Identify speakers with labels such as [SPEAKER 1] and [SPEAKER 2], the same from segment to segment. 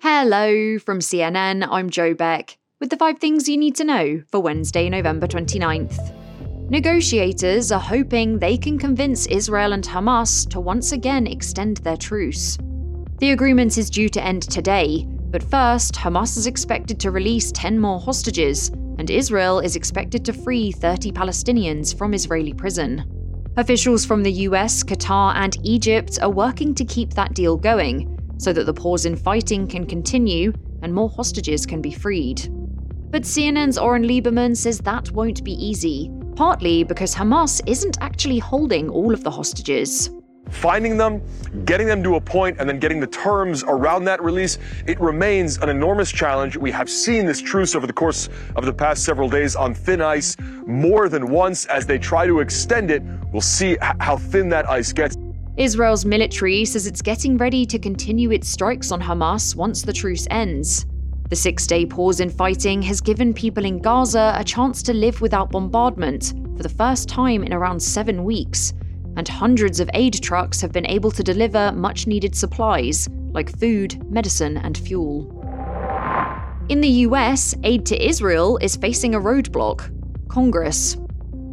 [SPEAKER 1] Hello from CNN, I'm Joe Beck, with the five things you need to know for Wednesday, November 29th. Negotiators are hoping they can convince Israel and Hamas to once again extend their truce. The agreement is due to end today, but first, Hamas is expected to release 10 more hostages, and Israel is expected to free 30 Palestinians from Israeli prison. Officials from the US, Qatar, and Egypt are working to keep that deal going so that the pause in fighting can continue and more hostages can be freed. But CNN's Oren Liebermann says that won't be easy, partly because Hamas isn't actually holding all of the hostages
[SPEAKER 2] finding them, getting them to a point, and then getting the terms around that release, it remains an enormous challenge. We have seen this truce over the course of the past several days on thin ice more than once. As they try to extend it, we'll see how thin that ice gets.
[SPEAKER 1] Israel's military says it's getting ready to continue its strikes on Hamas once the truce ends. The six day pause in fighting has given people in Gaza a chance to live without bombardment for the first time in around seven weeks and hundreds of aid trucks have been able to deliver much needed supplies like food, medicine, and fuel. In the US, aid to Israel is facing a roadblock Congress.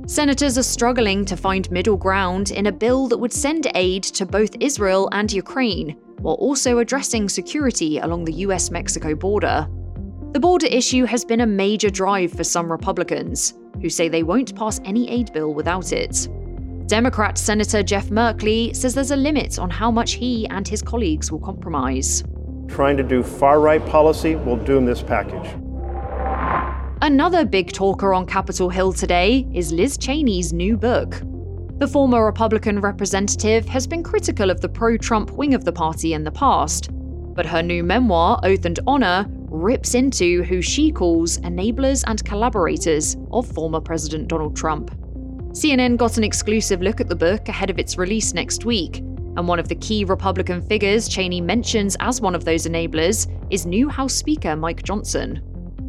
[SPEAKER 1] Senators are struggling to find middle ground in a bill that would send aid to both Israel and Ukraine, while also addressing security along the US Mexico border. The border issue has been a major drive for some Republicans, who say they won't pass any aid bill without it. Democrat Senator Jeff Merkley says there's a limit on how much he and his colleagues will compromise.
[SPEAKER 3] Trying to do far right policy will doom this package.
[SPEAKER 1] Another big talker on Capitol Hill today is Liz Cheney's new book. The former Republican representative has been critical of the pro Trump wing of the party in the past, but her new memoir, Oath and Honor, rips into who she calls enablers and collaborators of former President Donald Trump. CNN got an exclusive look at the book ahead of its release next week, and one of the key Republican figures Cheney mentions as one of those enablers is new House Speaker Mike Johnson.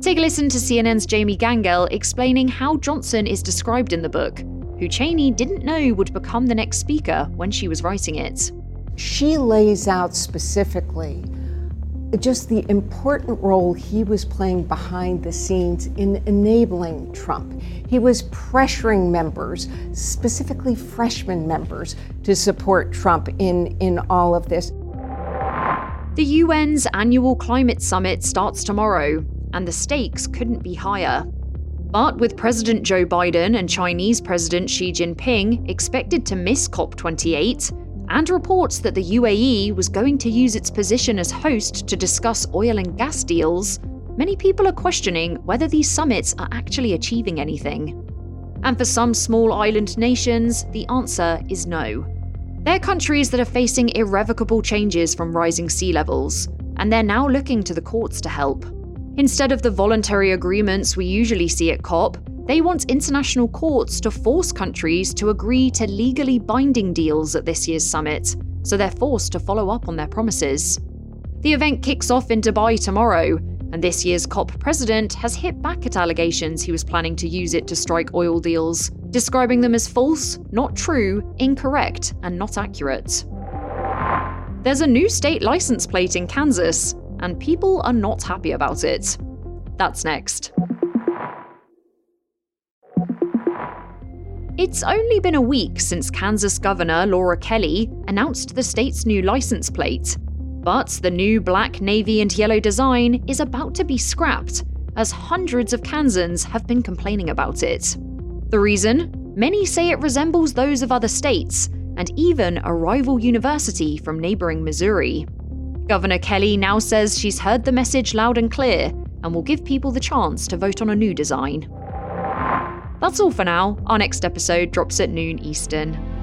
[SPEAKER 1] Take a listen to CNN's Jamie Gangel explaining how Johnson is described in the book, who Cheney didn't know would become the next speaker when she was writing it.
[SPEAKER 4] She lays out specifically just the important role he was playing behind the scenes in enabling Trump. He was pressuring members, specifically freshman members, to support Trump in, in all of this.
[SPEAKER 1] The UN's annual climate summit starts tomorrow, and the stakes couldn't be higher. But with President Joe Biden and Chinese President Xi Jinping expected to miss COP28, and reports that the UAE was going to use its position as host to discuss oil and gas deals, many people are questioning whether these summits are actually achieving anything. And for some small island nations, the answer is no. They're countries that are facing irrevocable changes from rising sea levels, and they're now looking to the courts to help. Instead of the voluntary agreements we usually see at COP, they want international courts to force countries to agree to legally binding deals at this year's summit, so they're forced to follow up on their promises. The event kicks off in Dubai tomorrow, and this year's COP president has hit back at allegations he was planning to use it to strike oil deals, describing them as false, not true, incorrect, and not accurate. There's a new state license plate in Kansas, and people are not happy about it. That's next. It's only been a week since Kansas Governor Laura Kelly announced the state's new license plate. But the new black, navy, and yellow design is about to be scrapped, as hundreds of Kansans have been complaining about it. The reason? Many say it resembles those of other states, and even a rival university from neighbouring Missouri. Governor Kelly now says she's heard the message loud and clear and will give people the chance to vote on a new design. That's all for now. Our next episode drops at noon Eastern.